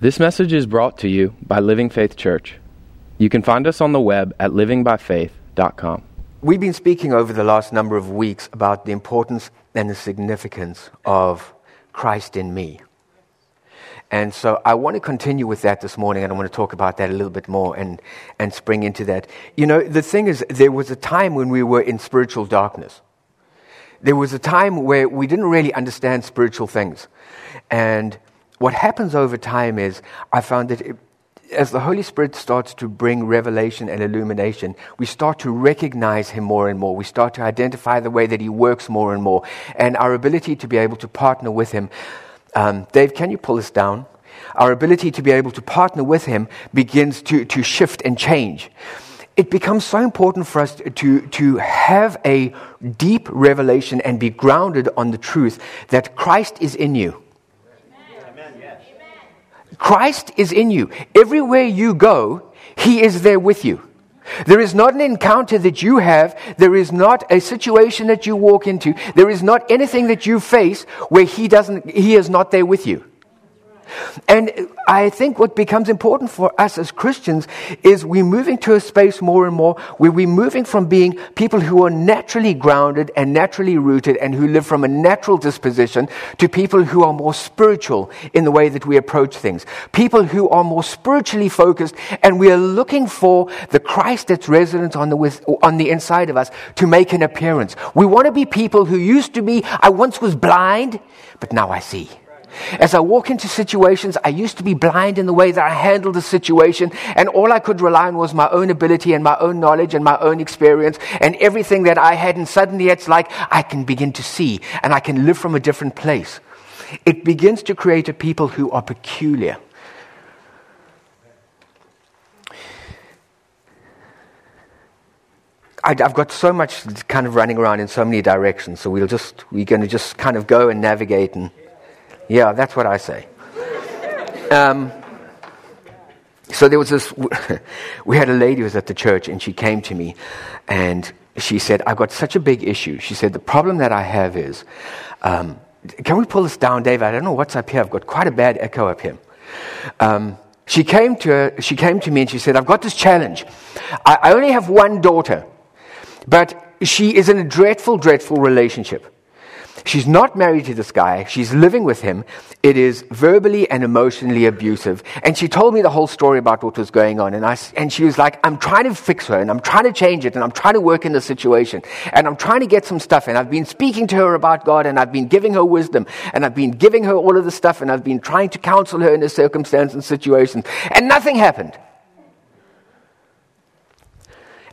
This message is brought to you by Living Faith Church. You can find us on the web at livingbyfaith.com. We've been speaking over the last number of weeks about the importance and the significance of Christ in me. And so I want to continue with that this morning, and I want to talk about that a little bit more and, and spring into that. You know, the thing is, there was a time when we were in spiritual darkness. There was a time where we didn't really understand spiritual things. And what happens over time is I found that it, as the Holy Spirit starts to bring revelation and illumination, we start to recognize Him more and more. We start to identify the way that He works more and more. And our ability to be able to partner with Him. Um, Dave, can you pull us down? Our ability to be able to partner with Him begins to, to shift and change. It becomes so important for us to, to have a deep revelation and be grounded on the truth that Christ is in you Christ is in you. Everywhere you go, He is there with you. There is not an encounter that you have. There is not a situation that you walk into. There is not anything that you face where He doesn't, He is not there with you. And I think what becomes important for us as Christians is we're moving to a space more and more where we're moving from being people who are naturally grounded and naturally rooted and who live from a natural disposition to people who are more spiritual in the way that we approach things. People who are more spiritually focused and we are looking for the Christ that's resident on the, on the inside of us to make an appearance. We want to be people who used to be, I once was blind, but now I see. As I walk into situations, I used to be blind in the way that I handled the situation, and all I could rely on was my own ability and my own knowledge and my own experience and everything that I had. And suddenly it's like I can begin to see and I can live from a different place. It begins to create a people who are peculiar. I, have got so much kind of running around in so many directions, so we'll just, we're going to just kind of go and navigate and yeah, that's what I say. Um, so there was this, we had a lady who was at the church and she came to me and she said, I've got such a big issue. She said, the problem that I have is, um, can we pull this down, Dave? I don't know what's up here. I've got quite a bad echo up here. Um, she came to her, she came to me and she said, I've got this challenge. I, I only have one daughter, but she is in a dreadful, dreadful relationship. She's not married to this guy. She's living with him. It is verbally and emotionally abusive. And she told me the whole story about what was going on. And, I, and she was like, I'm trying to fix her and I'm trying to change it and I'm trying to work in the situation and I'm trying to get some stuff. And I've been speaking to her about God and I've been giving her wisdom and I've been giving her all of the stuff and I've been trying to counsel her in this circumstance and situation. And nothing happened.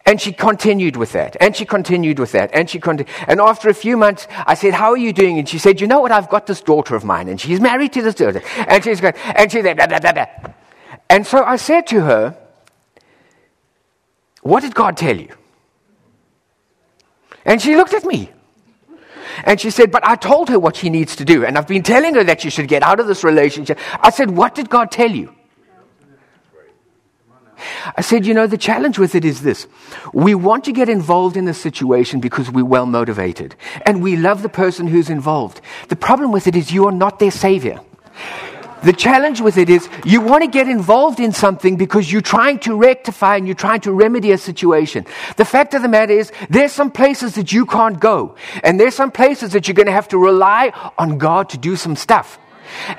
And she continued with that, and she continued with that, and she continued. And after a few months, I said, How are you doing? And she said, You know what? I've got this daughter of mine, and she's married to this daughter. And she's going, and she's blah. And so I said to her, What did God tell you? And she looked at me. And she said, But I told her what she needs to do. And I've been telling her that she should get out of this relationship. I said, What did God tell you? I said, you know, the challenge with it is this. We want to get involved in the situation because we're well motivated and we love the person who's involved. The problem with it is you are not their savior. The challenge with it is you want to get involved in something because you're trying to rectify and you're trying to remedy a situation. The fact of the matter is there's some places that you can't go and there's some places that you're going to have to rely on God to do some stuff.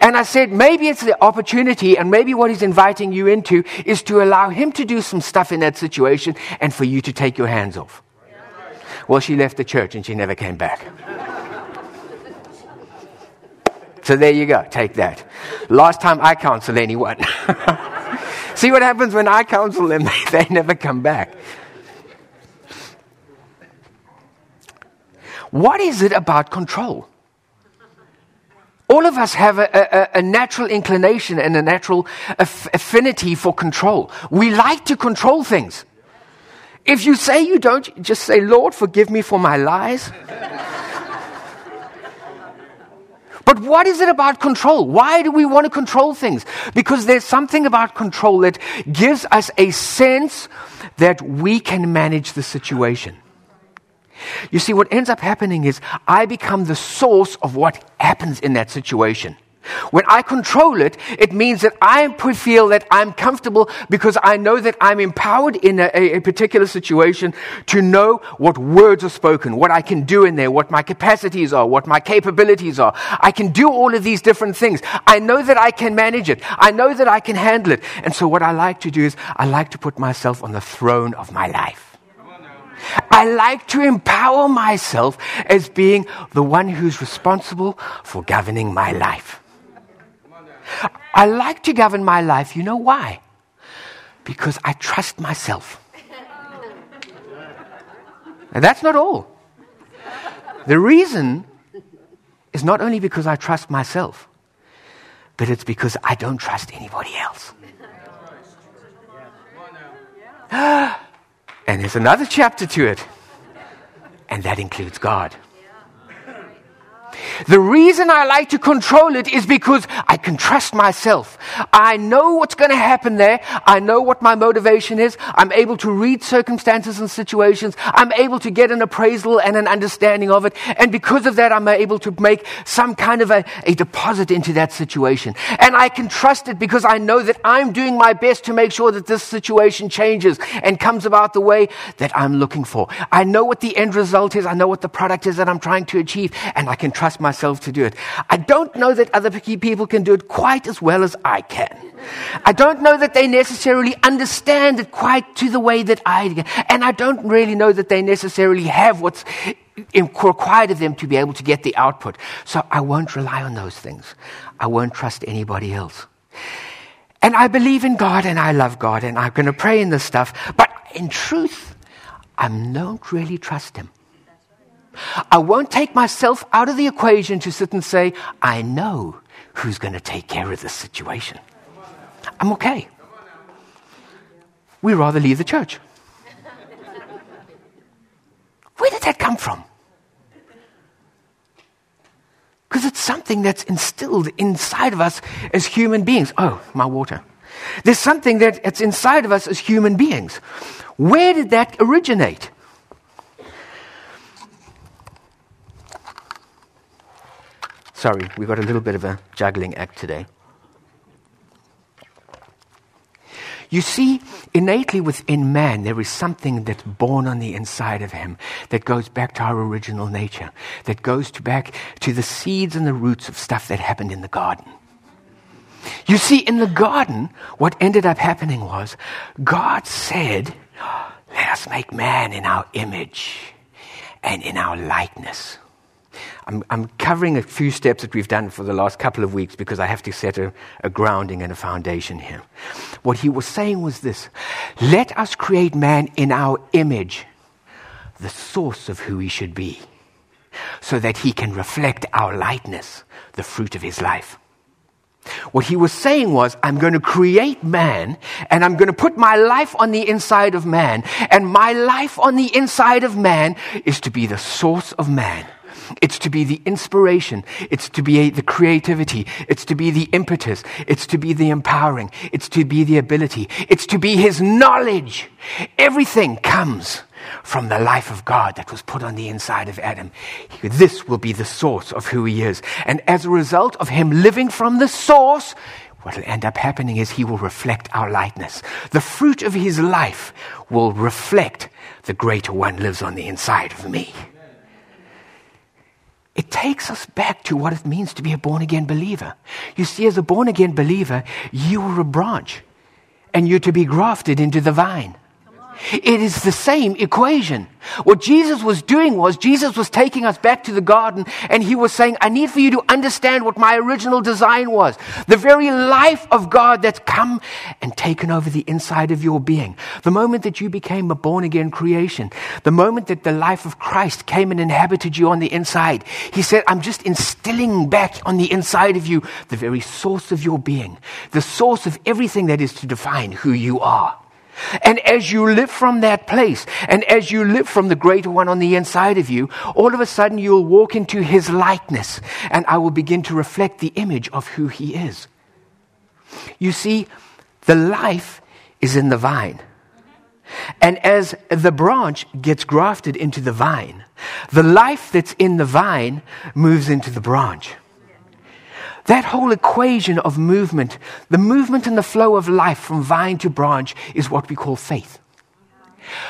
And I said, maybe it's the opportunity, and maybe what he's inviting you into is to allow him to do some stuff in that situation and for you to take your hands off. Well, she left the church and she never came back. So there you go, take that. Last time I counsel anyone. See what happens when I counsel them, they, never come back. What is it about control? All of us have a, a, a, natural inclination and a natural aff- affinity for control. We like to control things. If you say you don't, just say, Lord, forgive me for my lies. But what is it about control? Why do we want to control things? Because there's something about control that gives us a sense that we can manage the situation. You see, what ends up happening is I become the source of what happens in that situation. When I control it, it means that I feel that I'm comfortable because I know that I'm empowered in a, a, particular situation to know what words are spoken, what I can do in there, what my capacities are, what my capabilities are. I can do all of these different things. I know that I can manage it. I know that I can handle it. And so what I like to do is I like to put myself on the throne of my life. I like to empower myself as being the one who's responsible for governing my life. I like to govern my life. You know why? Because I trust myself. And that's not all. The reason is not only because I trust myself, but it's because I don't trust anybody else. And there's another chapter to it, and that includes God. The reason I like to control it is because I can trust myself. I know what's going to happen there. I know what my motivation is. I'm able to read circumstances and situations. I'm able to get an appraisal and an understanding of it. And because of that, I'm able to make some kind of a, a deposit into that situation. And I can trust it because I know that I'm doing my best to make sure that this situation changes and comes about the way that I'm looking for. I know what the end result is. I know what the product is that I'm trying to achieve. And I can trust myself myself to do it. I don't know that other people can do it quite as well as I can. I don't know that they necessarily understand it quite to the way that I do. And I don't really know that they necessarily have what's required of them to be able to get the output. So I won't rely on those things. I won't trust anybody else. And I believe in God and I love God and I'm going to pray in this stuff. But in truth, I don't really trust Him. I won't take myself out of the equation to sit and say, I know who's going to take care of this situation. I'm okay. We rather leave the church. Where did that come from? Because it's something that's instilled inside of us as human beings. Oh, my water. There's something that's inside of us as human beings. Where did that originate? Sorry, we've got a little bit of a juggling act today. You see, innately within man, there is something that's born on the inside of him that goes back to our original nature, that goes to back to the seeds and the roots of stuff that happened in the garden. You see, in the garden, what ended up happening was God said, Let us make man in our image and in our likeness. I'm, I'm, covering a few steps that we've done for the last couple of weeks because I have to set a, a grounding and a foundation here. What he was saying was this let us create man in our image, the source of who he should be, so that he can reflect our lightness, the fruit of his life. What he was saying was, I'm going to create man and I'm going to put my life on the inside of man. And my life on the inside of man is to be the source of man. It's to be the inspiration. It's to be the creativity. It's to be the impetus. It's to be the empowering. It's to be the ability. It's to be his knowledge. Everything comes from the life of God that was put on the inside of Adam. This will be the source of who he is. And as a result of him living from the source, what will end up happening is he will reflect our lightness. The fruit of his life will reflect the greater one lives on the inside of me. It takes us back to what it means to be a born again believer. You see, as a born again believer, you are a branch and you're to be grafted into the vine. It is the same equation. What Jesus was doing was, Jesus was taking us back to the garden and he was saying, I need for you to understand what my original design was. The very life of God that's come and taken over the inside of your being. The moment that you became a born again creation, the moment that the life of Christ came and inhabited you on the inside, he said, I'm just instilling back on the inside of you the very source of your being, the source of everything that is to define who you are. And as you live from that place, and as you live from the greater one on the inside of you, all of a sudden you'll walk into his likeness, and I will begin to reflect the image of who he is. You see, the life is in the vine. And as the branch gets grafted into the vine, the life that's in the vine moves into the branch. That whole equation of movement, the movement and the flow of life from vine to branch, is what we call faith.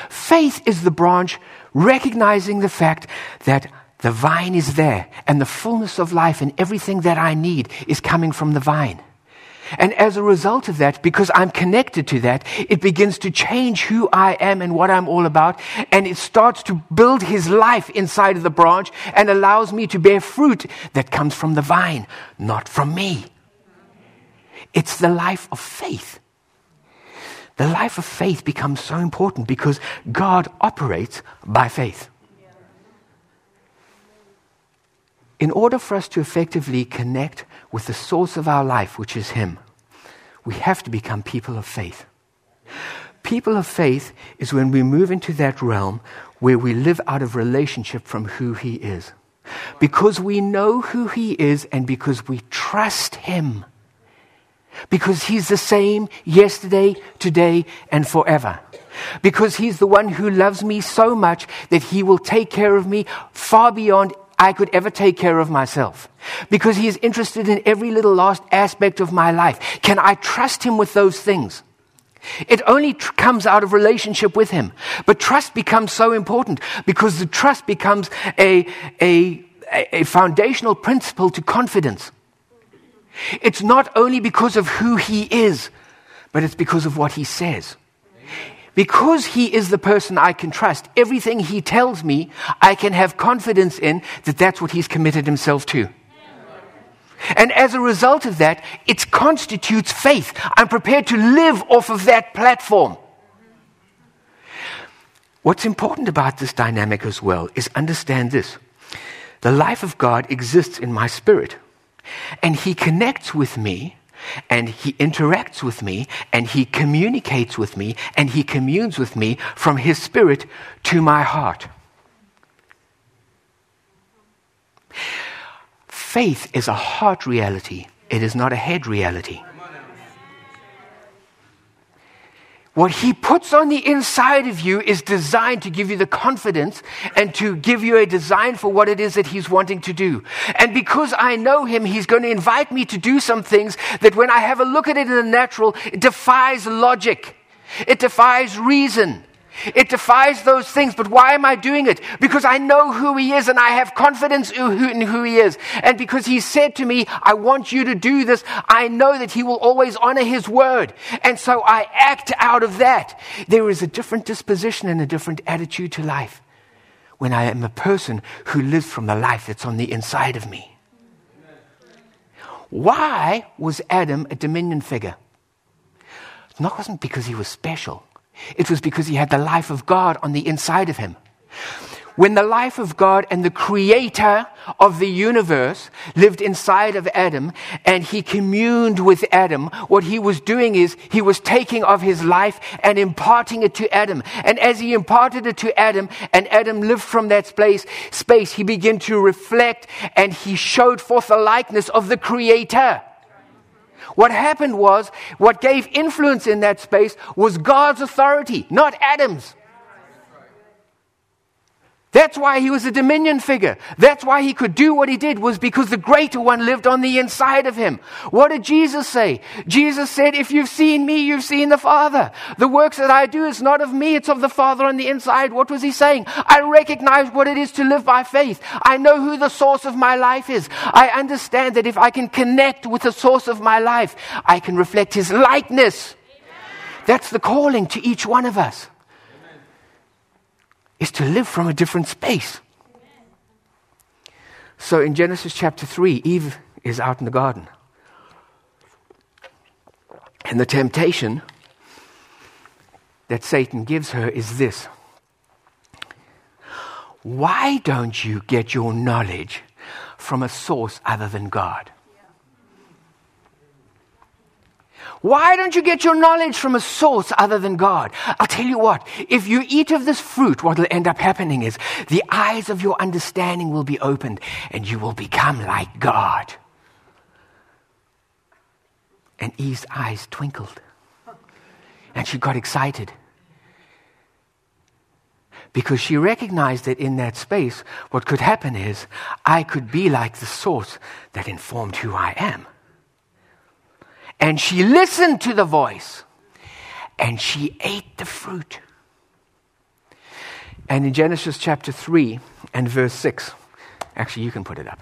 Faith is the branch recognizing the fact that the vine is there and the fullness of life and everything that I need is coming from the vine. And as a result of that, because I'm connected to that, it begins to change who I am and what I'm all about. And it starts to build his life inside of the branch and allows me to bear fruit that comes from the vine, not from me. It's the life of faith. The life of faith becomes so important because God operates by faith. In order for us to effectively connect with the source of our life, which is Him, we have to become people of faith. People of faith is when we move into that realm where we live out of relationship from who He is. Because we know who He is and because we trust Him. Because He's the same yesterday, today, and forever. Because He's the one who loves me so much that He will take care of me far beyond I could ever take care of myself. Because he is interested in every little last aspect of my life. Can I trust him with those things? It only tr- comes out of relationship with him. But trust becomes so important because the trust becomes a, a, a foundational principle to confidence. It's not only because of who he is, but it's because of what he says. Because he is the person I can trust, everything he tells me, I can have confidence in that that's what he's committed himself to. And as a result of that, it constitutes faith. I'm prepared to live off of that platform. What's important about this dynamic as well is understand this. The life of God exists in my spirit, and He connects with me and he interacts with me and he communicates with me and he communes with me from his spirit to my heart. Faith is a heart reality, it is not a head reality. What he puts on the inside of you is designed to give you the confidence and to give you a design for what it is that he's wanting to do. And because I know him, he's going to invite me to do some things that when I have a look at it in the natural, it defies logic. It defies reason. It defies those things, but why am I doing it? Because I know who He is and I have confidence in who He is. And because He said to me, I want you to do this, I know that He will always honor His word. And so I act out of that. There is a different disposition and a different attitude to life when I am a person who lives from the life that's on the inside of me. Why was Adam a dominion figure? It wasn't because he was special. It was because he had the life of God on the inside of him. When the life of God and the creator of the universe lived inside of Adam and he communed with Adam, what he was doing is he was taking of his life and imparting it to Adam. And as he imparted it to Adam and Adam lived from that space, space, he began to reflect and he showed forth the likeness of the creator. What happened was, what gave influence in that space was God's authority, not Adam's. That's why he was a dominion figure. That's why he could do what he did was because the greater one lived on the inside of him. What did Jesus say? Jesus said, if you've seen me, you've seen the Father. The works that I do is not of me, it's of the Father on the inside. What was he saying? I recognize what it is to live by faith. I know who the source of my life is. I understand that if I can connect with the source of my life, I can reflect his likeness. That's the calling to each one of us is to live from a different space. So in Genesis chapter 3, Eve is out in the garden. And the temptation that Satan gives her is this Why don't you get your knowledge from a source other than God? Why don't you get your knowledge from a source other than God? I'll tell you what, if you eat of this fruit, what will end up happening is the eyes of your understanding will be opened and you will become like God. And Eve's eyes twinkled and she got excited. Because she recognized that in that space, what could happen is I could be like the source that informed who I am. And she listened to the voice and she ate the fruit. And in Genesis chapter 3 and verse 6, actually, you can put it up.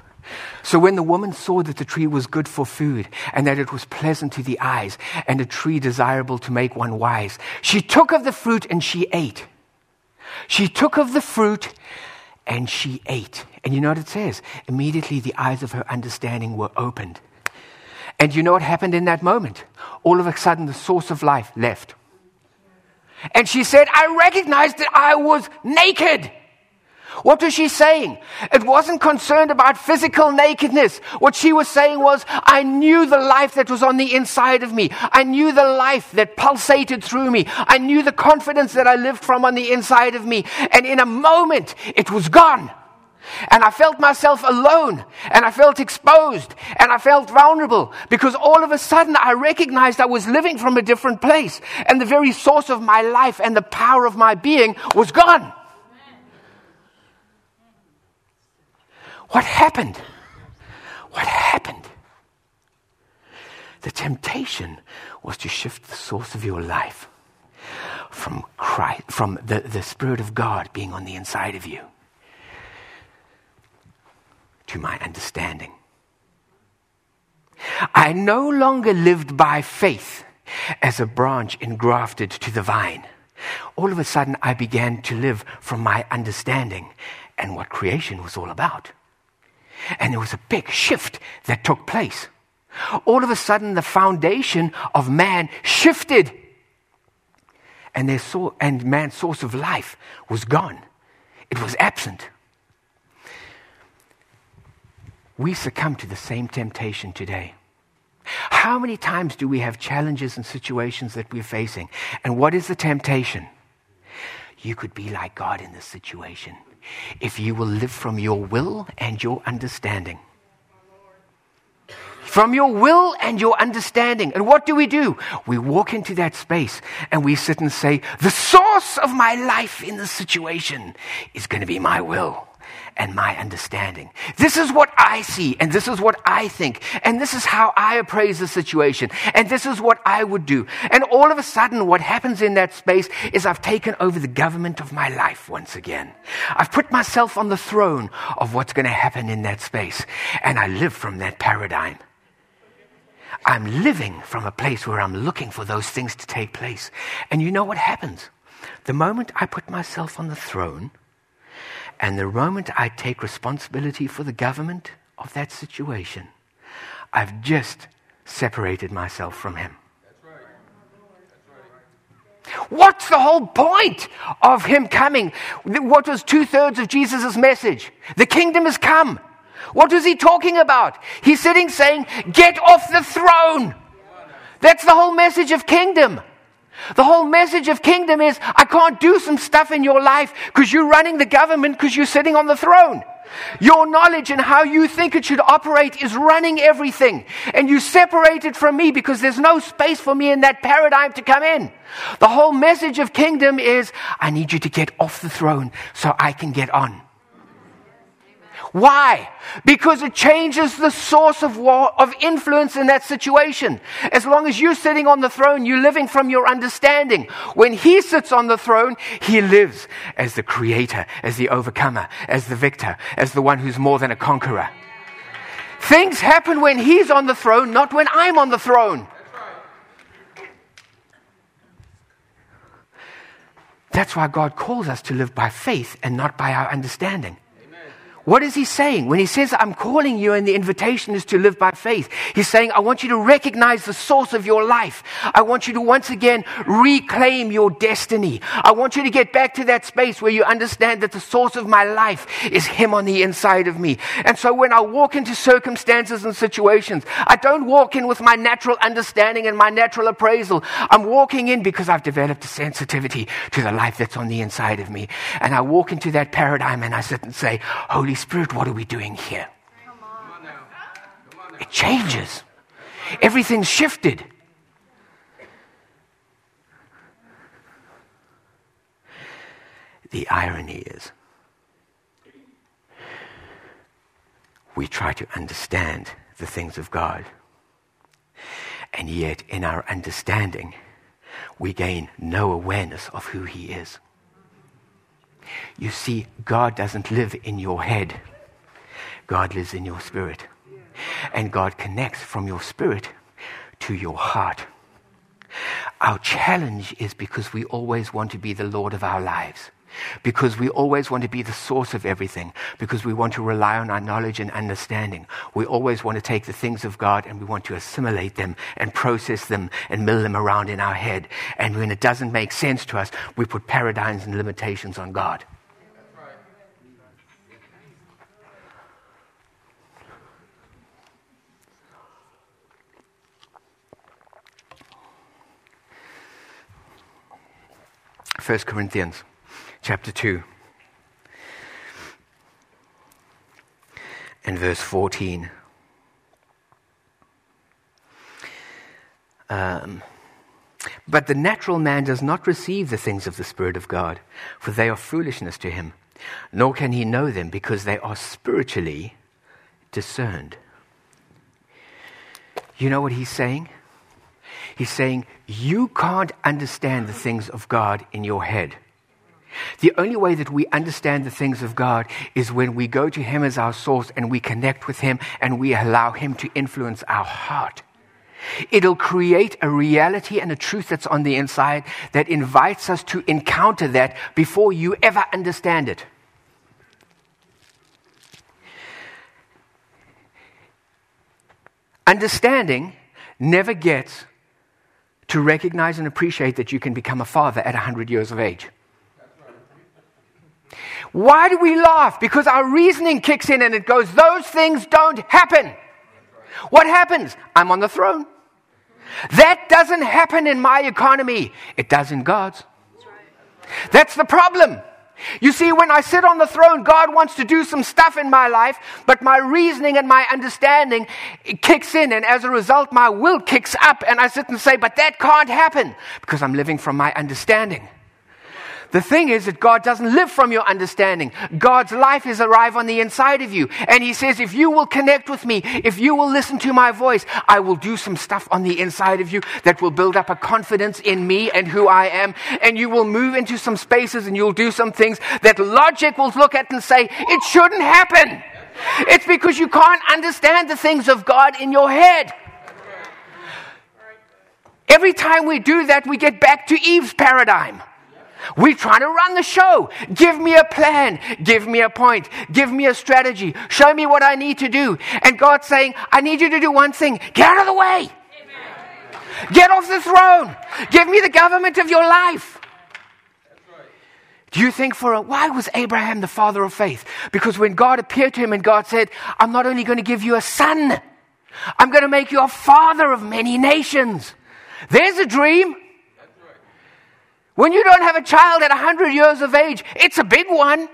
So when the woman saw that the tree was good for food, and that it was pleasant to the eyes, and a tree desirable to make one wise, she took of the fruit and she ate. She took of the fruit and she ate. And you know what it says? Immediately the eyes of her understanding were opened. And you know what happened in that moment? All of a sudden, the source of life left. And she said, I recognized that I was naked. What was she saying? It wasn't concerned about physical nakedness. What she was saying was, I knew the life that was on the inside of me. I knew the life that pulsated through me. I knew the confidence that I lived from on the inside of me. And in a moment, it was gone. And I felt myself alone, and I felt exposed, and I felt vulnerable because all of a sudden I recognized I was living from a different place, and the very source of my life and the power of my being was gone. What happened? What happened? The temptation was to shift the source of your life from Christ, from the, the Spirit of God being on the inside of you to my understanding. I no longer lived by faith as a branch engrafted to the vine. All of a sudden, I began to live from my understanding and what creation was all about. And there was a big shift that took place. All of a sudden, the foundation of man shifted. And, their so- and man's source of life was gone, it was absent. We succumb to the same temptation today. How many times do we have challenges and situations that we're facing? And what is the temptation? You could be like God in this situation if you will live from your will and your understanding. From your will and your understanding. And what do we do? We walk into that space and we sit and say, The source of my life in this situation is going to be my will and my understanding. This is what I see, and this is what I think, and this is how I appraise the situation, and this is what I would do. And all of a sudden, what happens in that space is I've taken over the government of my life once again. I've put myself on the throne of what's going to happen in that space, and I live from that paradigm. I'm living from a place where I'm looking for those things to take place. And you know what happens? The moment I put myself on the throne, and the moment I take responsibility for the government of that situation, I've just separated myself from Him. What's the whole point of Him coming? What was two thirds of Jesus' message? The kingdom has come. What was He talking about? He's sitting saying, Get off the throne. That's the whole message of kingdom. The whole message of kingdom is I can't do some stuff in your life because you're running the government because you're sitting on the throne. Your knowledge and how you think it should operate is running everything. And you separate it from me because there's no space for me in that paradigm to come in. The whole message of kingdom is I need you to get off the throne so I can get on. Why? Because it changes the source of, war, of influence in that situation. As long as you're sitting on the throne, you're living from your understanding. When he sits on the throne, he lives as the creator, as the overcomer, as the victor, as the one who's more than a conqueror. Things happen when he's on the throne, not when I'm on the throne. That's why God calls us to live by faith and not by our understanding. What is he saying? When he says, I'm calling you and the invitation is to live by faith, he's saying, I want you to recognize the source of your life. I want you to once again reclaim your destiny. I want you to get back to that space where you understand that the source of my life is him on the inside of me. And so when I walk into circumstances and situations, I don't walk in with my natural understanding and my natural appraisal. I'm walking in because I've developed a sensitivity to the life that's on the inside of me. And I walk into that paradigm and I sit and say, Holy Spirit, what are we doing here? It changes. Everything's shifted. The irony is, we try to understand the things of God. And yet, in our understanding, we gain no awareness of who He is. You see, God doesn't live in your head, God lives in your spirit. And God connects from your spirit to your heart. Our challenge is because we always want to be the Lord of our lives because we always want to be the source of everything, because we want to rely on our knowledge and understanding. We always want to take the things of God and we want to assimilate them and process them and mill them around in our head. And when it doesn't make sense to us, we put paradigms and limitations on God. First Corinthians chapter 2 and verse 14. Um, but the natural man does not receive the things of the Spirit of God, for they are foolishness to him, nor can he know them because they are spiritually discerned. You know what he's saying? He's saying, You can't understand the things of God in your head. The only way that we understand the things of God is when we go to Him as our source and we connect with Him and we allow Him to influence our heart. It'll create a reality and a truth that's on the inside that invites us to encounter that before you ever understand it. Understanding never gets to recognize and appreciate that you can become a father at 100 years of age. Why do we laugh? Because our reasoning kicks in and it goes, those things don't happen. What happens? I'm on the throne. That doesn't happen in my economy. It does in God's. That's the problem. You see, when I sit on the throne, God wants to do some stuff in my life, but my reasoning and my understanding kicks in, and as a result, my will kicks up, and I sit and say, But that can't happen because I'm living from my understanding. The thing is that God doesn't live from your understanding. God's life is alive on the inside of you. And He says, if you will connect with me, if you will listen to my voice, I will do some stuff on the inside of you that will build up a confidence in me and who I am. And you will move into some spaces and you'll do some things that logic will look at and say, it shouldn't happen. It's because you can't understand the things of God in your head. Every time we do that, we get back to Eve's paradigm. We're trying to run the show. Give me a plan. Give me a point. Give me a strategy. Show me what I need to do. And God's saying, I need you to do one thing. Get out of the way. Amen. Get off the throne. Give me the government of your life. Do you think for a, why was Abraham the father of faith? Because when God appeared to him and God said, I'm not only going to give you a son, I'm going to make you a father of many nations. There's a dream. When you don't have a child at 100 years of age, it's a big one.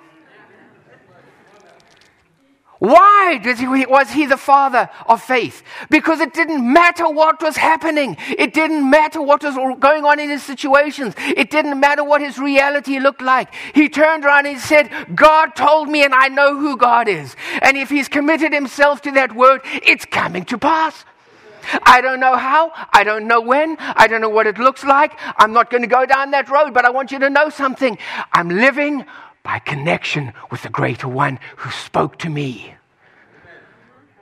Why he, was he the father of faith? Because it didn't matter what was happening. It didn't matter what was going on in his situations. It didn't matter what his reality looked like. He turned around and said, God told me and I know who God is. And if he's committed himself to that word, it's coming to pass. I don't know how. I don't know when. I don't know what it looks like. I'm not going to go down that road, but I want you to know something. I'm living by connection with the greater one who spoke to me.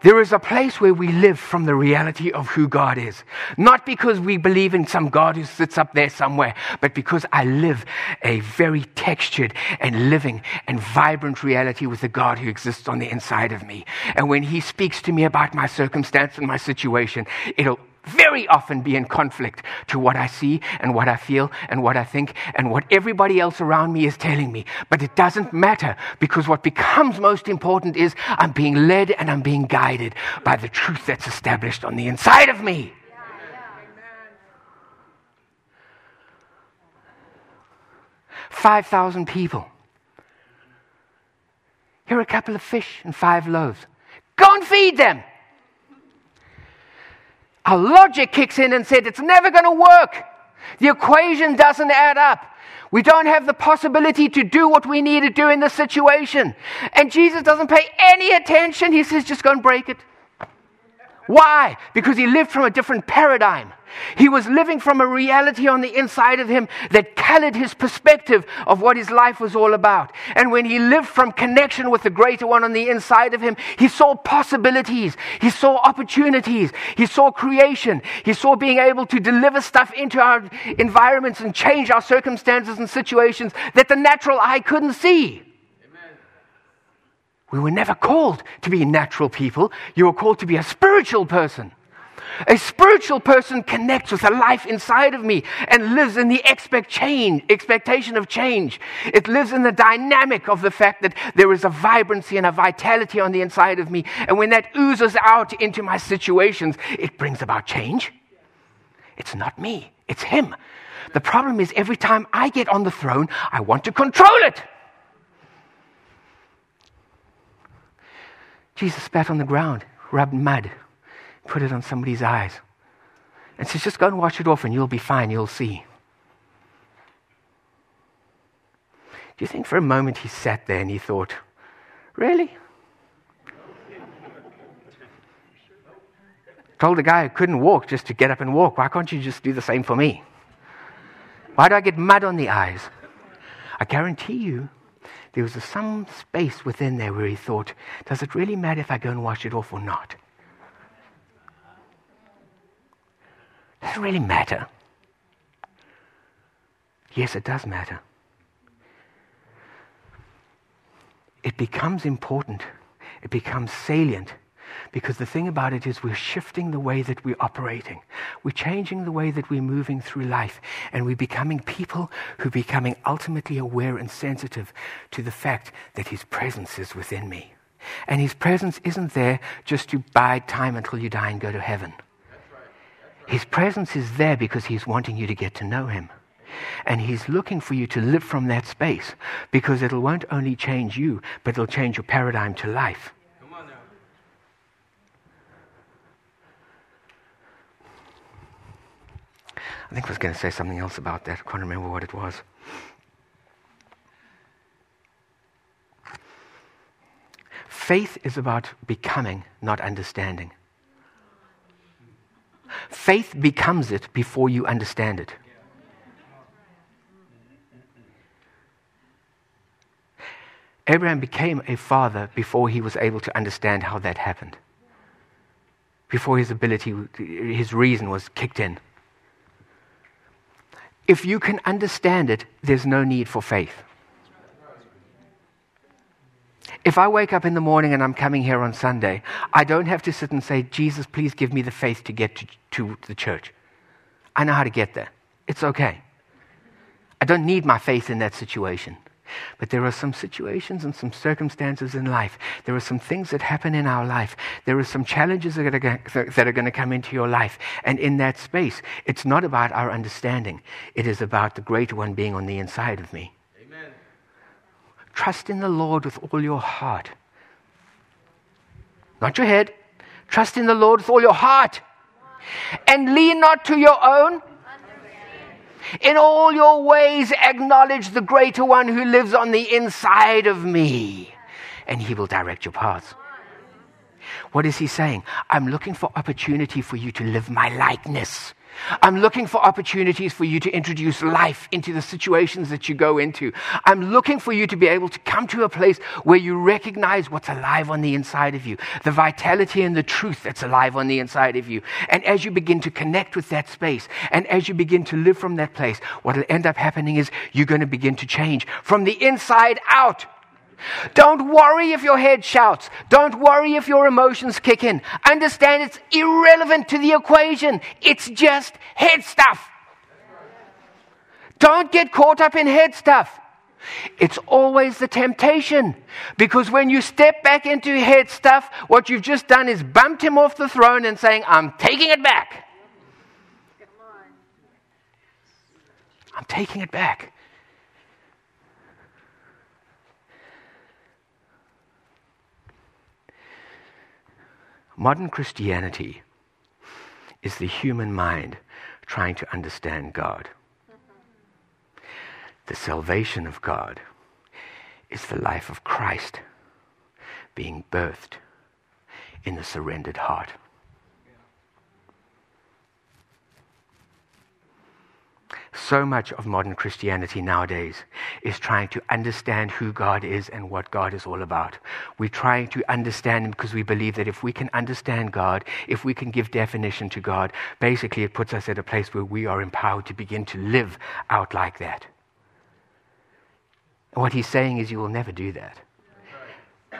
There is a place where we live from the reality of who God is. Not because we believe in some God who sits up there somewhere, but because I live a very textured and living and vibrant reality with the God who exists on the inside of me. And when He speaks to me about my circumstance and my situation, it'll very often be in conflict to what I see and what I feel and what I think and what everybody else around me is telling me. But it doesn't matter because what becomes most important is I'm being led and I'm being guided by the truth that's established on the inside of me. 5,000 people. Here are a couple of fish and five loaves. Go and feed them. Our logic kicks in and said, it's never going to work. The equation doesn't add up. We don't have the possibility to do what we need to do in this situation. And Jesus doesn't pay any attention. He says, just go and break it. Why? Because he lived from a different paradigm. He was living from a reality on the inside of him that colored his perspective of what his life was all about. And when he lived from connection with the greater one on the inside of him, he saw possibilities. He saw opportunities. He saw creation. He saw being able to deliver stuff into our environments and change our circumstances and situations that the natural eye couldn't see. We were never called to be natural people. You were called to be a spiritual person. A spiritual person connects with a life inside of me and lives in the expect change, expectation of change. It lives in the dynamic of the fact that there is a vibrancy and a vitality on the inside of me. And when that oozes out into my situations, it brings about change. It's not me, it's Him. The problem is every time I get on the throne, I want to control it. Jesus spat on the ground, rubbed mud put it on somebody's eyes. And says, just go and wash it off and you'll be fine, you'll see. Do you think for a moment he sat there and he thought, really? Told a guy who couldn't walk just to get up and walk, why can't you just do the same for me? Why do I get mud on the eyes? I guarantee you, there was some space within there where he thought, does it really matter if I go and wash it off or not? Does it really matter? Yes, it does matter. It becomes important, it becomes salient. Because the thing about it is, we're shifting the way that we're operating. We're changing the way that we're moving through life. And we're becoming people who are becoming ultimately aware and sensitive to the fact that His presence is within me. And His presence isn't there just to bide time until you die and go to heaven. His presence is there because He's wanting you to get to know Him. And He's looking for you to live from that space because it won't only change you, but it'll change your paradigm to life. I think I was going to say something else about that. I can't remember what it was. Faith is about becoming, not understanding. Faith becomes it before you understand it. Abraham became a father before he was able to understand how that happened. Before his ability, his reason was kicked in. If you can understand it, there's no need for faith. If I wake up in the morning and I'm coming here on Sunday, I don't have to sit and say, Jesus, please give me the faith to get to, to the church. I know how to get there. It's okay. I don't need my faith in that situation. But there are some situations and some circumstances in life. There are some things that happen in our life. There are some challenges that are, going to come into your life. And in that space, it's not about our understanding, it is about the greater one being on the inside of me. Amen. Trust in the Lord with all your heart. Not your head. Trust in the Lord with all your heart. And lean not to your own. In all your ways, acknowledge the greater one who lives on the inside of me, and he will direct your paths. What is he saying? I'm looking for opportunity for you to live my likeness. I'm looking for opportunities for you to introduce life into the situations that you go into. I'm looking for you to be able to come to a place where you recognize what's alive on the inside of you, the vitality and the truth that's alive on the inside of you. And as you begin to connect with that space, and as you begin to live from that place, what will end up happening is you're going to begin to change from the inside out. Don't worry if your head shouts. Don't worry if your emotions kick in. Understand it's irrelevant to the equation. It's just head stuff. Don't get caught up in head stuff. It's always the temptation. Because when you step back into head stuff, what you've just done is bumped him off the throne and saying, I'm taking it back. I'm taking it back. Modern Christianity is the human mind trying to understand God. The salvation of God is the life of Christ being birthed in the surrendered heart. So much of modern Christianity nowadays is trying to understand who God is and what God is all about. We're trying to understand Him because we believe that if we can understand God, if we can give definition to God, basically it puts us at a place where we are empowered to begin to live out like that. What He's saying is, you will never do that.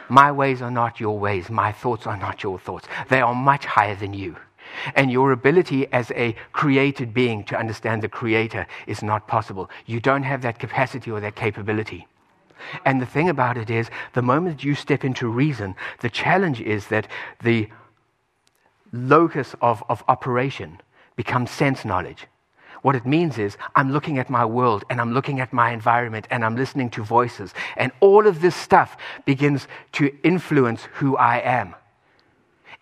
My ways are not your ways. My thoughts are not your thoughts. They are much higher than you. And your ability as a created being to understand the Creator is not possible. You don't have that capacity or that capability. And the thing about it is, the moment you step into reason, the challenge is that the locus of, of operation becomes sense knowledge. What it means is, I'm looking at my world and I'm looking at my environment and I'm listening to voices. And all of this stuff begins to influence who I am.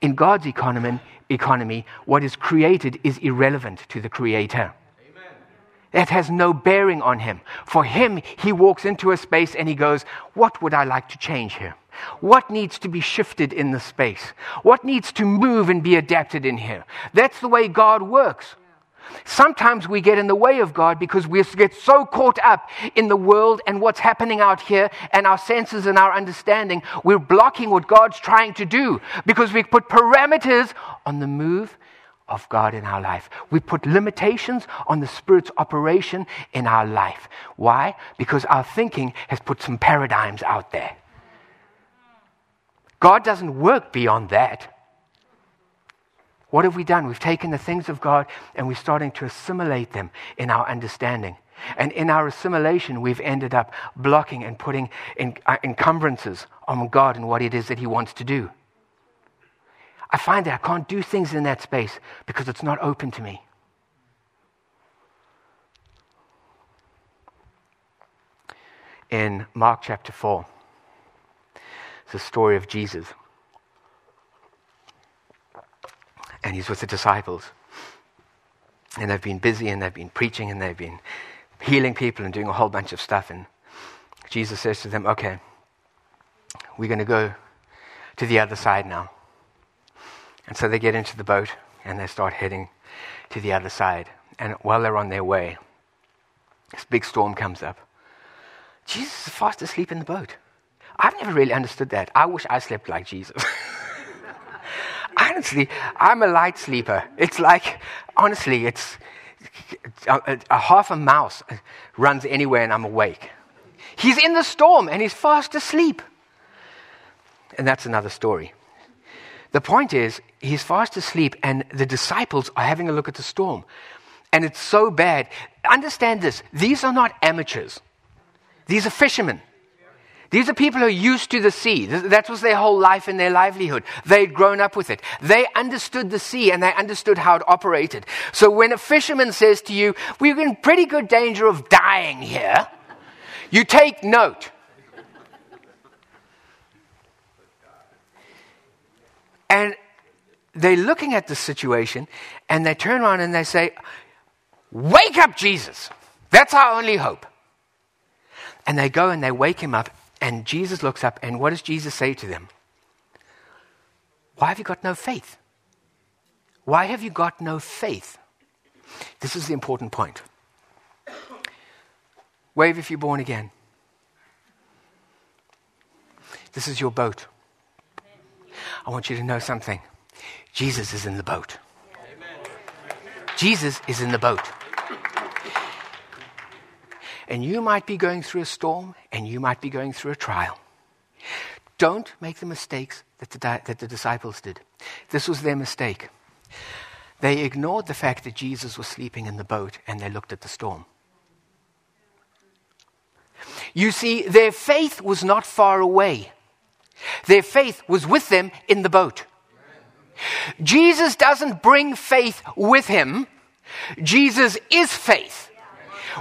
In God's economy, economy, what is created is irrelevant to the Creator. That has no bearing on him. For him, he walks into a space and he goes, What would I like to change here? What needs to be shifted in the space? What needs to move and be adapted in here? That's the way God works. Sometimes we get in the way of God because we get so caught up in the world and what's happening out here and our senses and our understanding. We're blocking what God's trying to do because we put parameters on the move of God in our life. We put limitations on the Spirit's operation in our life. Why? Because our thinking has put some paradigms out there. God doesn't work beyond that. What have we done? We've taken the things of God and we're starting to assimilate them in our understanding. And in our assimilation, we've ended up blocking and putting in, uh, encumbrances on God and what it is that He wants to do. I find that I can't do things in that space because it's not open to me. In Mark chapter 4, it's the story of Jesus. And he's with the disciples. And they've been busy and they've been preaching and they've been healing people and doing a whole bunch of stuff. And Jesus says to them, Okay, we're going to go to the other side now. And so they get into the boat and they start heading to the other side. And while they're on their way, this big storm comes up. Jesus is fast asleep in the boat. I've never really understood that. I wish I slept like Jesus. honestly, I'm a light sleeper. It's like, honestly, it's a, a, a half a mouse runs anywhere and I'm awake. He's in the storm and he's fast asleep. And that's another story. The point is, he's fast asleep, and the disciples are having a look at the storm. And it's so bad. Understand this these are not amateurs, these are fishermen. These are people who are used to the sea. That was their whole life and their livelihood. They'd grown up with it. They understood the sea and they understood how it operated. So when a fisherman says to you, We're in pretty good danger of dying here, you take note. And they're looking at the situation and they turn around and they say, Wake up, Jesus. That's our only hope. And they go and they wake him up and Jesus looks up, and what does Jesus say to them? Why have you got no faith? Why have you got no faith? This is the important point. Wave if you're born again. This is your boat. I want you to know something. Jesus is in the boat. Jesus is in the boat. And you might be going through a storm and you might be going through a trial. Don't make the mistakes that the, that the disciples did. This was their mistake. They ignored the fact that Jesus was sleeping in the boat and they looked at the storm. You see, their faith was not far away. Their faith was with them in the boat. Jesus doesn't bring faith with him, Jesus is faith.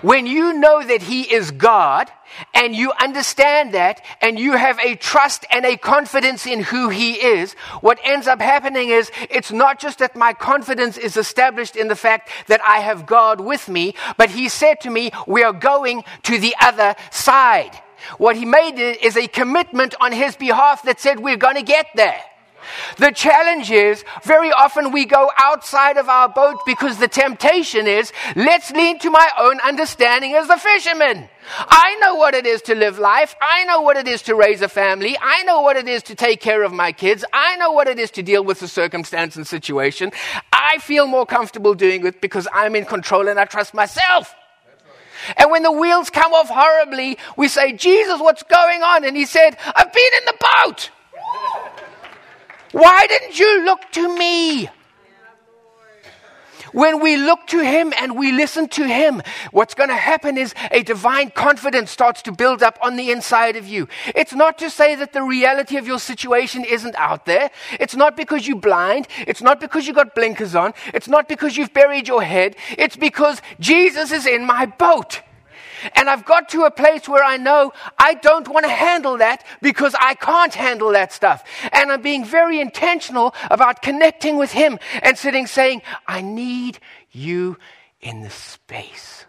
When you know that He is God and you understand that and you have a trust and a confidence in who He is, what ends up happening is it's not just that my confidence is established in the fact that I have God with me, but He said to me, we are going to the other side. What He made is a commitment on His behalf that said we're going to get there. The challenge is very often we go outside of our boat because the temptation is let's lean to my own understanding as the fisherman. I know what it is to live life. I know what it is to raise a family. I know what it is to take care of my kids. I know what it is to deal with the circumstance and situation. I feel more comfortable doing it because I'm in control and I trust myself. And when the wheels come off horribly, we say, Jesus, what's going on? And he said, I've been in the boat. Why didn't you look to me? When we look to Him and we listen to Him, what's going to happen is a divine confidence starts to build up on the inside of you. It's not to say that the reality of your situation isn't out there. It's not because you're blind. It's not because you've got blinkers on. It's not because you've buried your head. It's because Jesus is in my boat. And I've got to a place where I know I don't want to handle that because I can't handle that stuff. And I'm being very intentional about connecting with Him and sitting saying, I need you in the space.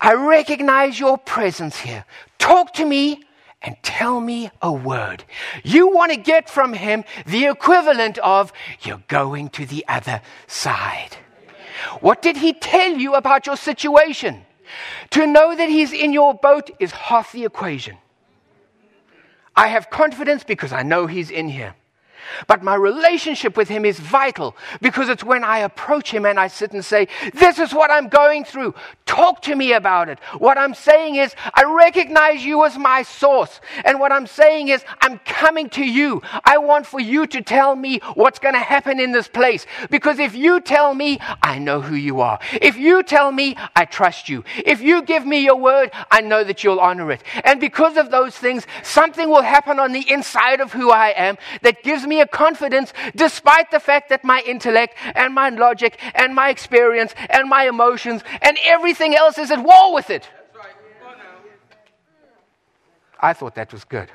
I recognize your presence here. Talk to me and tell me a word. You want to get from him the equivalent of you're going to the other side. What did he tell you about your situation? To know that He's in your boat is half the equation. I have confidence because I know He's in here. But my relationship with Him is vital because it's when I approach Him and I sit and say, This is what I'm going through. Talk to me about it. What I'm saying is, I recognize you as my source. And what I'm saying is, I'm coming to you. I want for you to tell me what's going to happen in this place. Because if you tell me, I know who you are. If you tell me, I trust you. If you give me your word, I know that you'll honor it. And because of those things, something will happen on the inside of who I am that gives me a confidence despite the fact that my intellect and my logic and my experience and my emotions and everything else is at war with it. I thought that was good.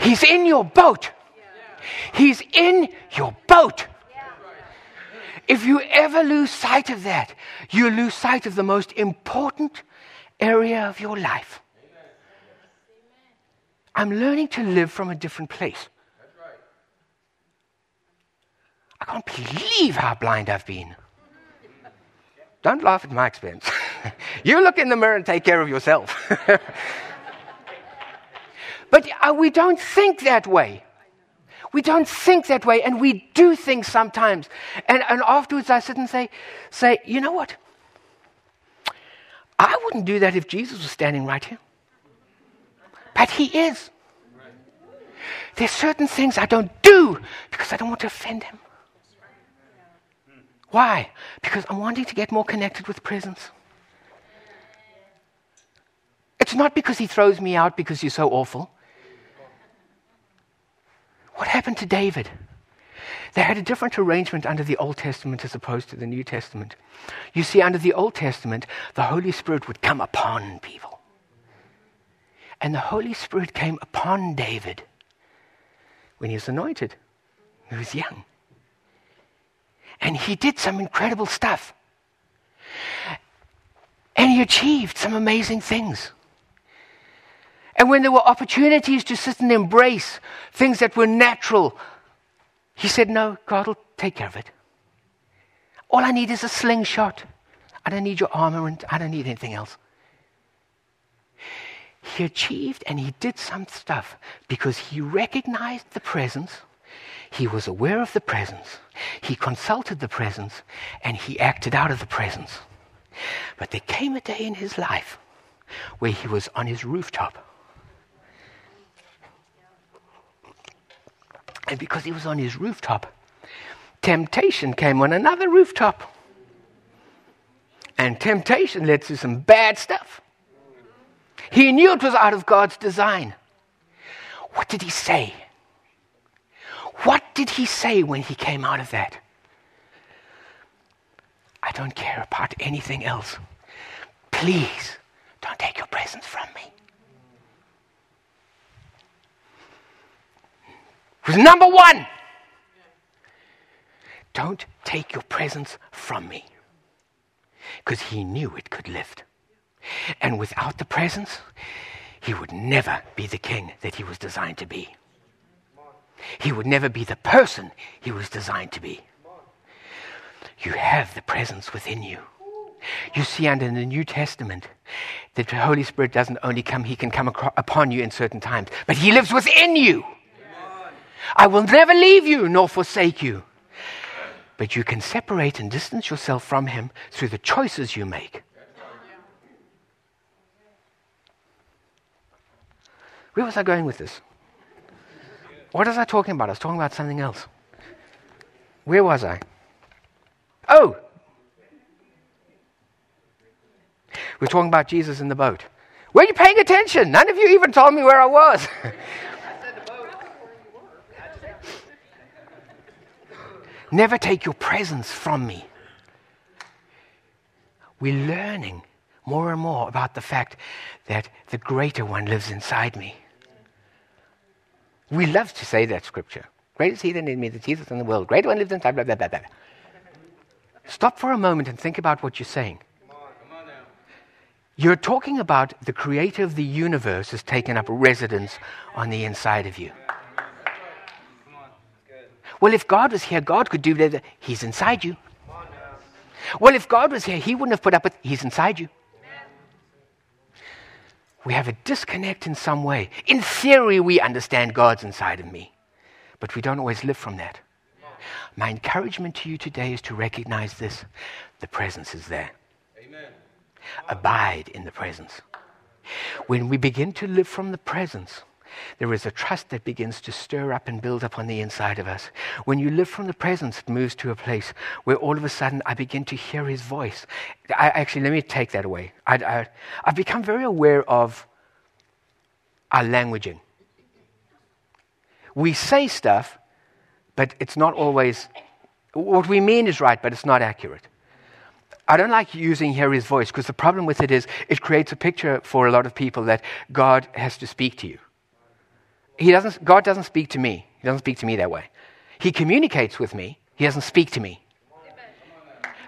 He's in your boat. He's in your boat. If you ever lose sight of that, you lose sight of the most important area of your life. I'm learning to live from a different place. I can't believe how blind I've been. Don't laugh at my expense. you look in the mirror and take care of yourself. but uh, we don't think that way. We don't think that way, and we do things sometimes. And, and afterwards, I sit and say, say, you know what? I wouldn't do that if Jesus was standing right here. But he is. There's certain things I don't do because I don't want to offend him. Why? Because I'm wanting to get more connected with presence. It's not because he throws me out because you're so awful. What happened to David? They had a different arrangement under the Old Testament as opposed to the New Testament. You see, under the Old Testament, the Holy Spirit would come upon people. And the Holy Spirit came upon David when he was anointed. He was young. And he did some incredible stuff. And he achieved some amazing things. And when there were opportunities to sit and embrace things that were natural, he said, No, God will take care of it. All I need is a slingshot. I don't need your armor and I don't need anything else. He achieved and he did some stuff because he recognized the presence he was aware of the presence. He consulted the presence and he acted out of the presence. But there came a day in his life where he was on his rooftop. And because he was on his rooftop, temptation came on another rooftop. And temptation led to some bad stuff. He knew it was out of God's design. What did he say? What did he say when he came out of that? I don't care about anything else. Please don't take your presence from me. was number one. Don't take your presence from me. Because he knew it could lift. And without the presence, he would never be the king that he was designed to be. He would never be the person he was designed to be. You have the presence within you. You see, under the New Testament, that the Holy Spirit doesn't only come, He can come upon you in certain times, but He lives within you. I will never leave you nor forsake you. But you can separate and distance yourself from Him through the choices you make. Where was I going with this? What was I talking about? I was talking about something else. Where was I? Oh! We are talking about Jesus in the boat. Were you paying attention? None of you even told me where I was. Never take your presence from me. We're learning more and more about the fact that the greater one lives inside me. We love to say that scripture. Greater is he than in me, the Jesus in the world. Greater one lives inside, blah, blah, blah, blah. Stop for a moment and think about what you're saying. You're talking about the creator of the universe has taken up residence on the inside of you. Well, if God was here, God could do that. He's inside you. Well, if God was here, He wouldn't have put up with. He's inside you. We have a disconnect in some way. In theory, we understand God's inside of me, but we don't always live from that. My encouragement to you today is to recognize this the presence is there. Amen. Abide in the presence. When we begin to live from the presence, there is a trust that begins to stir up and build up on the inside of us. When you live from the presence, it moves to a place where all of a sudden I begin to hear his voice. I, actually, let me take that away. I, I, I've become very aware of our languaging. We say stuff, but it's not always, what we mean is right, but it's not accurate. I don't like using hear his voice because the problem with it is it creates a picture for a lot of people that God has to speak to you he doesn't, God doesn't speak to me. He doesn't speak to me that way. He communicates with me. He doesn't speak to me.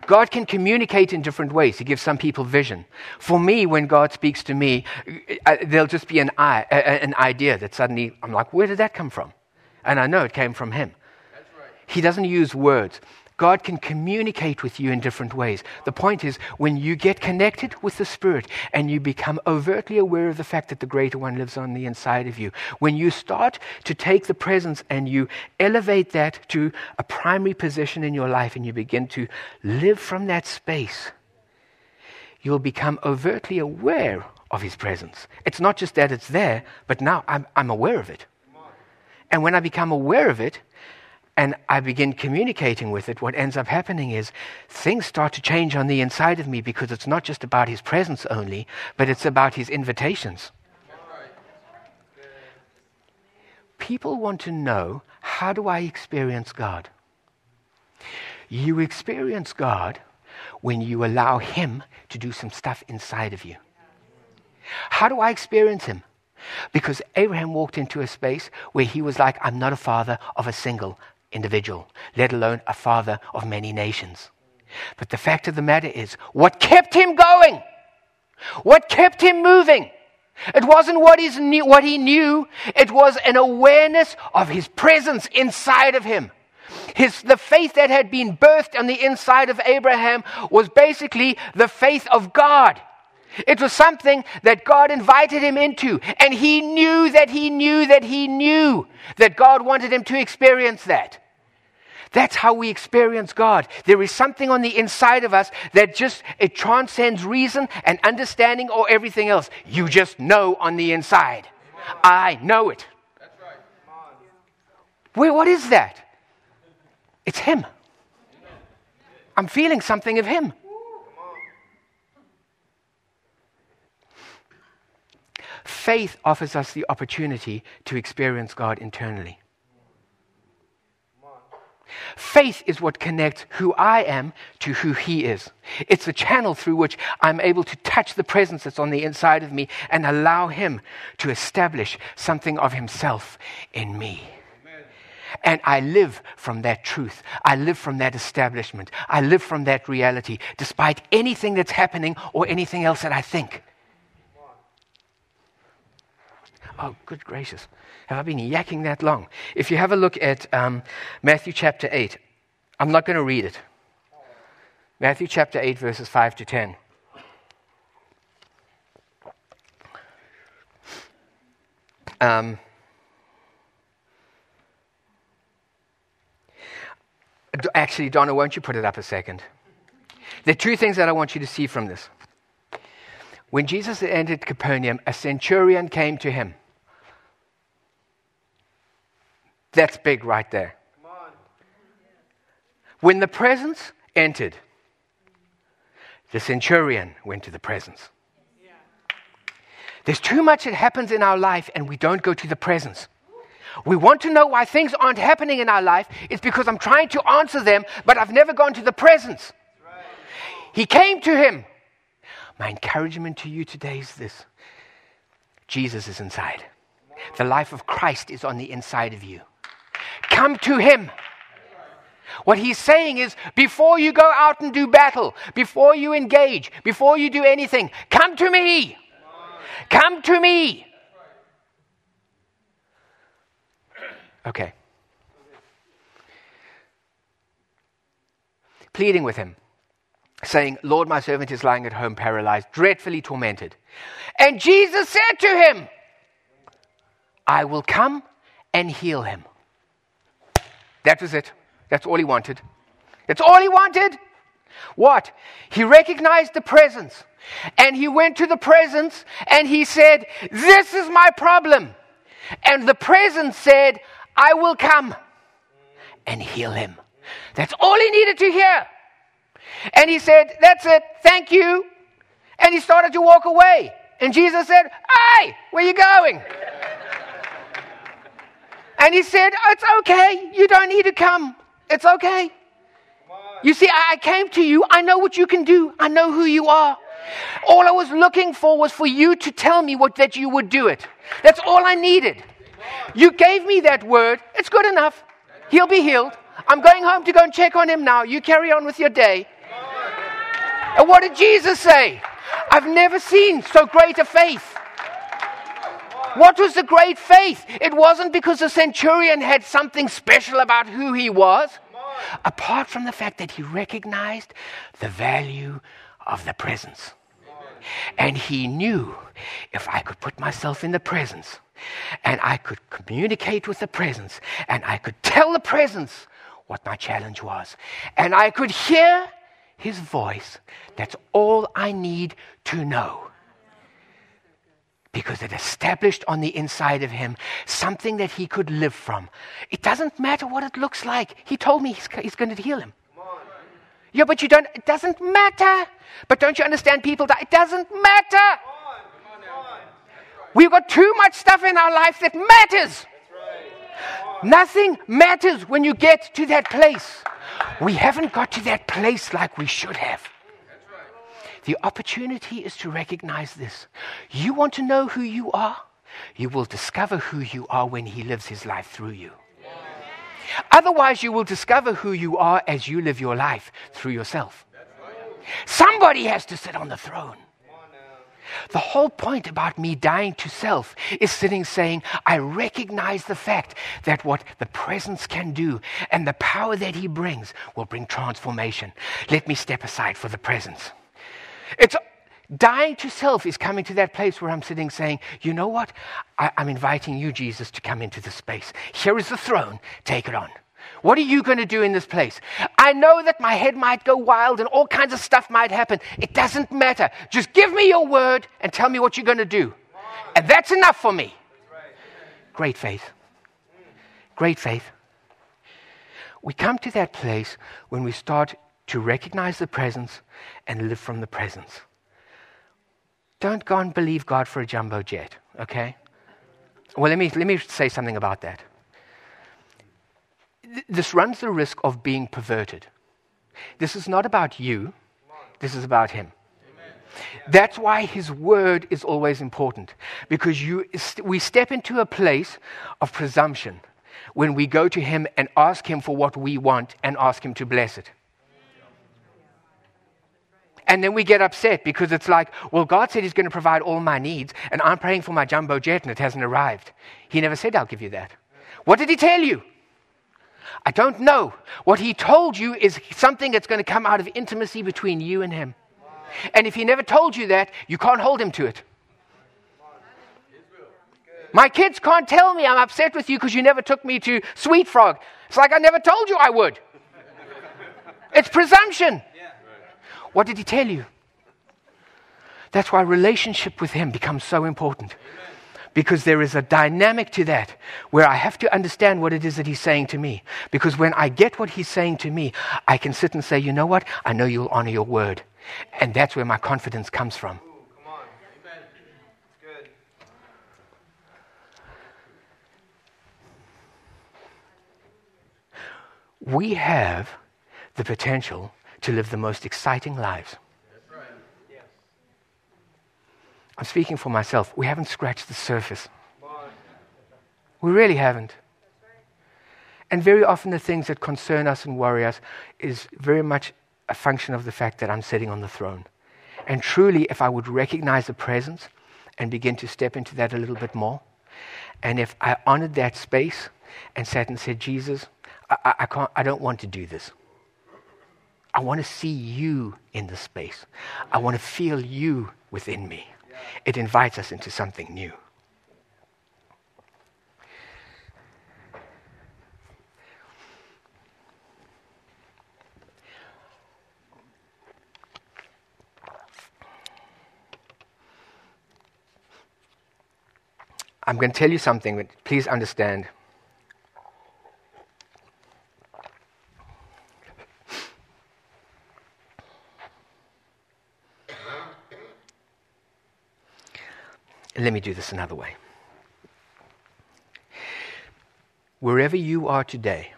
God can communicate in different ways. He gives some people vision. For me, when God speaks to me, uh, there'll just be an, I, an idea that suddenly I'm like, where did that come from? And I know it came from Him. Right. He doesn't use words. God can communicate with you in different ways. The point is, when you get connected with the Spirit and you become overtly aware of the fact that the greater one lives on the inside of you, when you start to take the presence and you elevate that to a primary position in your life and you begin to live from that space, you'll become overtly aware of His presence. It's not just that it's there, but now I'm, I'm aware of it. And when I become aware of it, and I begin communicating with it, what ends up happening is things start to change on the inside of me because it's not just about his presence only, but it's about his invitations. People want to know how do I experience God? You experience God when you allow him to do some stuff inside of you. How do I experience him? Because Abraham walked into a space where he was like, I'm not a father of a single, individual, let alone a father of many nations. But the fact of the matter is, what kept him going? What kept him moving? It wasn't what, knew, what he knew, it was an awareness of his presence inside of him. His, the faith that had been birthed on the inside of Abraham was basically the faith of God. It was something that God invited him into, and he knew that he knew that he knew that God wanted him to experience that. That's how we experience God. There is something on the inside of us that just, it transcends reason and understanding or everything else. You just know on the inside. I know it. What is that? It's Him. I'm feeling something of Him. Faith offers us the opportunity to experience God internally. Faith is what connects who I am to who He is. It's the channel through which I'm able to touch the presence that's on the inside of me and allow Him to establish something of Himself in me. And I live from that truth. I live from that establishment. I live from that reality, despite anything that's happening or anything else that I think. Oh, good gracious. Have I been yakking that long? If you have a look at um, Matthew chapter 8, I'm not going to read it. Matthew chapter 8, verses 5 to 10. Um, actually, Donna, won't you put it up a second? There are two things that I want you to see from this. When Jesus entered Capernaum, a centurion came to him. That's big right there. When the presence entered, the centurion went to the presence. There's too much that happens in our life and we don't go to the presence. We want to know why things aren't happening in our life. It's because I'm trying to answer them, but I've never gone to the presence. He came to him. My encouragement to you today is this Jesus is inside. The life of Christ is on the inside of you. Come to Him. What he's saying is before you go out and do battle, before you engage, before you do anything, come to me. Come to me. Okay. Pleading with him, saying, Lord, my servant is lying at home paralyzed, dreadfully tormented. And Jesus said to him, I will come and heal him. That was it. That's all he wanted. That's all he wanted. What? He recognized the presence. And he went to the presence and he said, This is my problem. And the presence said, I will come and heal him. That's all he needed to hear. And he said, That's it. Thank you. And he started to walk away. And Jesus said, Hey, where are you going? And he said, It's okay. You don't need to come. It's okay. You see, I came to you. I know what you can do. I know who you are. All I was looking for was for you to tell me what, that you would do it. That's all I needed. You gave me that word. It's good enough. He'll be healed. I'm going home to go and check on him now. You carry on with your day. And what did Jesus say? I've never seen so great a faith. What was the great faith? It wasn't because the centurion had something special about who he was, apart from the fact that he recognized the value of the presence. And he knew if I could put myself in the presence and I could communicate with the presence and I could tell the presence what my challenge was and I could hear his voice, that's all I need to know because it established on the inside of him something that he could live from. It doesn't matter what it looks like. He told me he's, he's going to heal him. Yeah, but you don't, it doesn't matter. But don't you understand people that it doesn't matter. We've got too much stuff in our life that matters. Nothing matters when you get to that place. We haven't got to that place like we should have. The opportunity is to recognize this. You want to know who you are? You will discover who you are when He lives His life through you. Otherwise, you will discover who you are as you live your life through yourself. Somebody has to sit on the throne. The whole point about me dying to self is sitting saying, I recognize the fact that what the presence can do and the power that he brings will bring transformation. Let me step aside for the presence. It's dying to self is coming to that place where I'm sitting saying, you know what? I, am inviting you, Jesus, to come into the space. Here is the throne. Take it on. What are you going to do in this place? I know that my head might go wild and all kinds of stuff might happen. It doesn't matter. Just give me your word and tell me what you're going to do. And that's enough for me. Great faith. Great faith. We come to that place when we start to recognize the presence and live from the presence. Don't go and believe God for a jumbo jet, okay? Well, let me, let me say something about that. this runs the risk of being perverted. This is not about you, this is about Him. That's why his word is always important because you, we step into a place of presumption when we go to him and ask him for what we want and ask him to bless it. And then we get upset because it's like, well, God said He's going to provide all my needs, and I'm praying for my jumbo jet and it hasn't arrived. He never said, I'll give you that. What did He tell you? I don't know. What He told you is something that's going to come out of intimacy between you and Him. And if he never told you that, you can't hold him to it. My kids can't tell me I'm upset with you because you never took me to Sweet Frog. It's like I never told you I would. It's presumption. What did he tell you? That's why relationship with him becomes so important. Because there is a dynamic to that where I have to understand what it is that he's saying to me. Because when I get what he's saying to me, I can sit and say, you know what? I know you'll honor your word. And that's where my confidence comes from. We have the potential to live the most exciting lives. I'm speaking for myself. We haven't scratched the surface. We really haven't. And very often, the things that concern us and worry us is very much a function of the fact that I'm sitting on the throne. And truly, if I would recognize the presence and begin to step into that a little bit more, and if I honored that space and sat and said, Jesus, I, I, I can't, I don't want to do this. I want to see you in the space. I want to feel you within me. It invites us into something new. I'm going to tell you something, but please understand. Let me do this another way. Wherever you are today,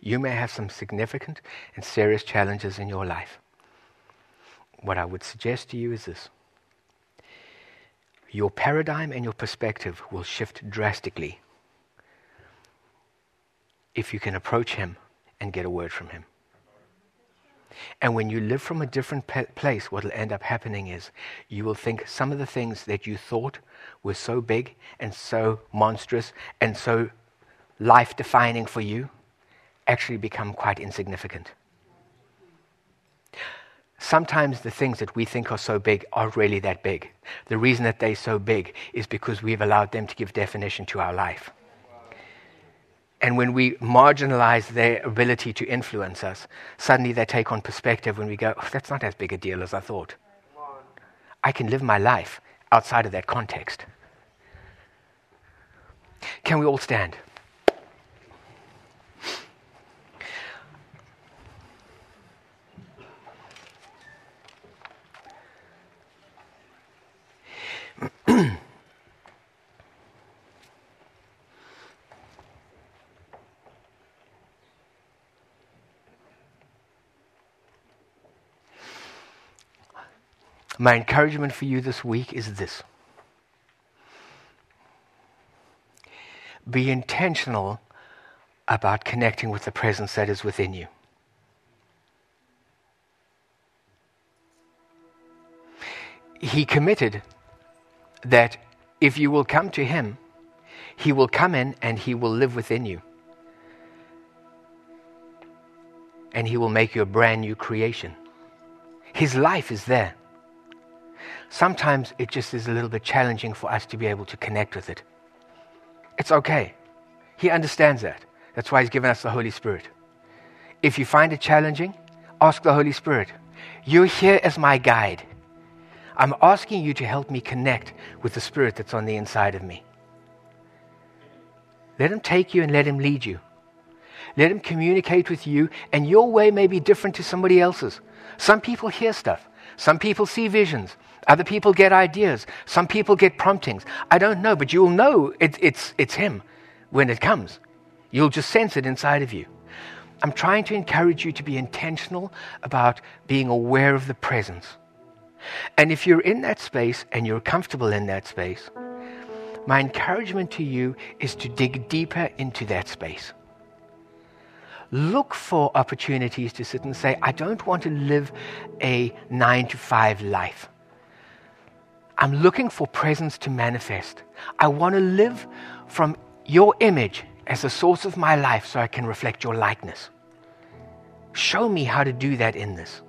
you may have some significant and serious challenges in your life. What I would suggest to you is this your paradigm and your perspective will shift drastically if you can approach Him and get a word from Him. And when you live from a different place, what will end up happening is you will think some of the things that you thought were so big and so monstrous and so life defining for you actually become quite insignificant sometimes the things that we think are so big are really that big. The reason that they're so big is because we've allowed them to give definition to our life. And when we marginalize their ability to influence us, suddenly they take on perspective when we go, oh, that's not as big a deal as I thought. I can live my life outside of that context. Can we all stand? My encouragement for you this week is this be intentional about connecting with the presence that is within you. He committed that if you will come to Him, He will come in and He will live within you. And He will make you a brand new creation. His life is there sometimes it just is a little bit challenging for us to be able to connect with it. It's okay. He understands that. That's why He's given us the Holy Spirit. If you find it challenging, ask the Holy Spirit. You're here as my guide. I'm asking you to help me connect with the Spirit that's on the inside of me. Let Him take you and let Him lead you. Let Him communicate with you, and your way may be different to somebody else's. Some people hear stuff, some people see visions, other people get ideas. Some people get promptings. I don't know, but you'll know it, it's, it's Him when it comes. You'll just sense it inside of you. I'm trying to encourage you to be intentional about being aware of the presence. And if you're in that space and you're comfortable in that space, my encouragement to you is to dig deeper into that space. Look for opportunities to sit and say, I don't want to live a nine to five life. I'm looking for presence to manifest. I want to live from your image as the source of my life so I can reflect your likeness. Show me how to do that in this.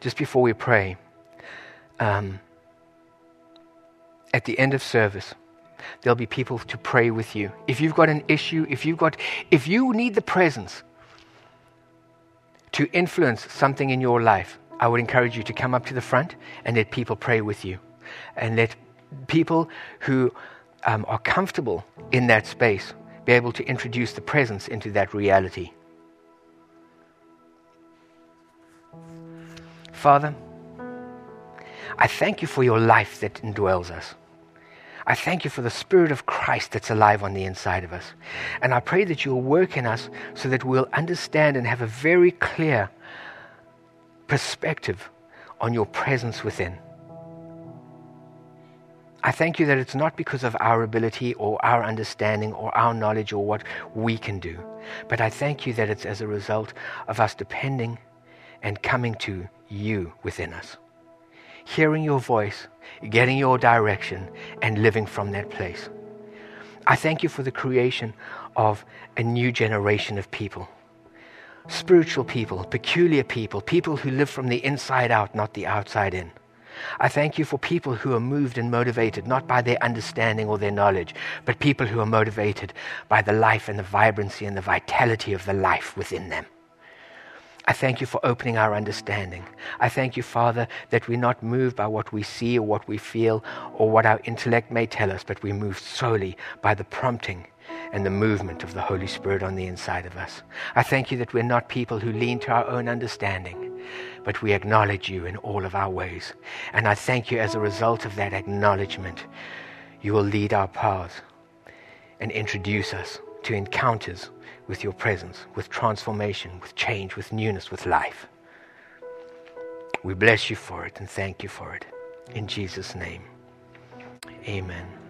Just before we pray, um, at the end of service, there'll be people to pray with you. If you've got an issue, if you've got, if you need the presence to influence something in your life, I would encourage you to come up to the front and let people pray with you, and let people who um, are comfortable in that space be able to introduce the presence into that reality. Father, I thank you for your life that indwells us. I thank you for the Spirit of Christ that's alive on the inside of us. And I pray that you'll work in us so that we'll understand and have a very clear perspective on your presence within. I thank you that it's not because of our ability or our understanding or our knowledge or what we can do, but I thank you that it's as a result of us depending and coming to you within us hearing your voice, getting your direction, and living from that place. I thank you for the creation of a new generation of people. Spiritual people, peculiar people, people who live from the inside out, not the outside in. I thank you for people who are moved and motivated not by their understanding or their knowledge, but people who are motivated by the life and the vibrancy and the vitality of the life within them. I thank you for opening our understanding. I thank you, Father, that we're not moved by what we see or what we feel or what our intellect may tell us, but we're moved solely by the prompting and the movement of the Holy Spirit on the inside of us. I thank you that we're not people who lean to our own understanding, but we acknowledge you in all of our ways. And I thank you as a result of that acknowledgement, you will lead our paths and introduce us to encounters with your presence, with transformation, with change, with newness, with life. We bless you for it and thank you for it. In Jesus' name, amen.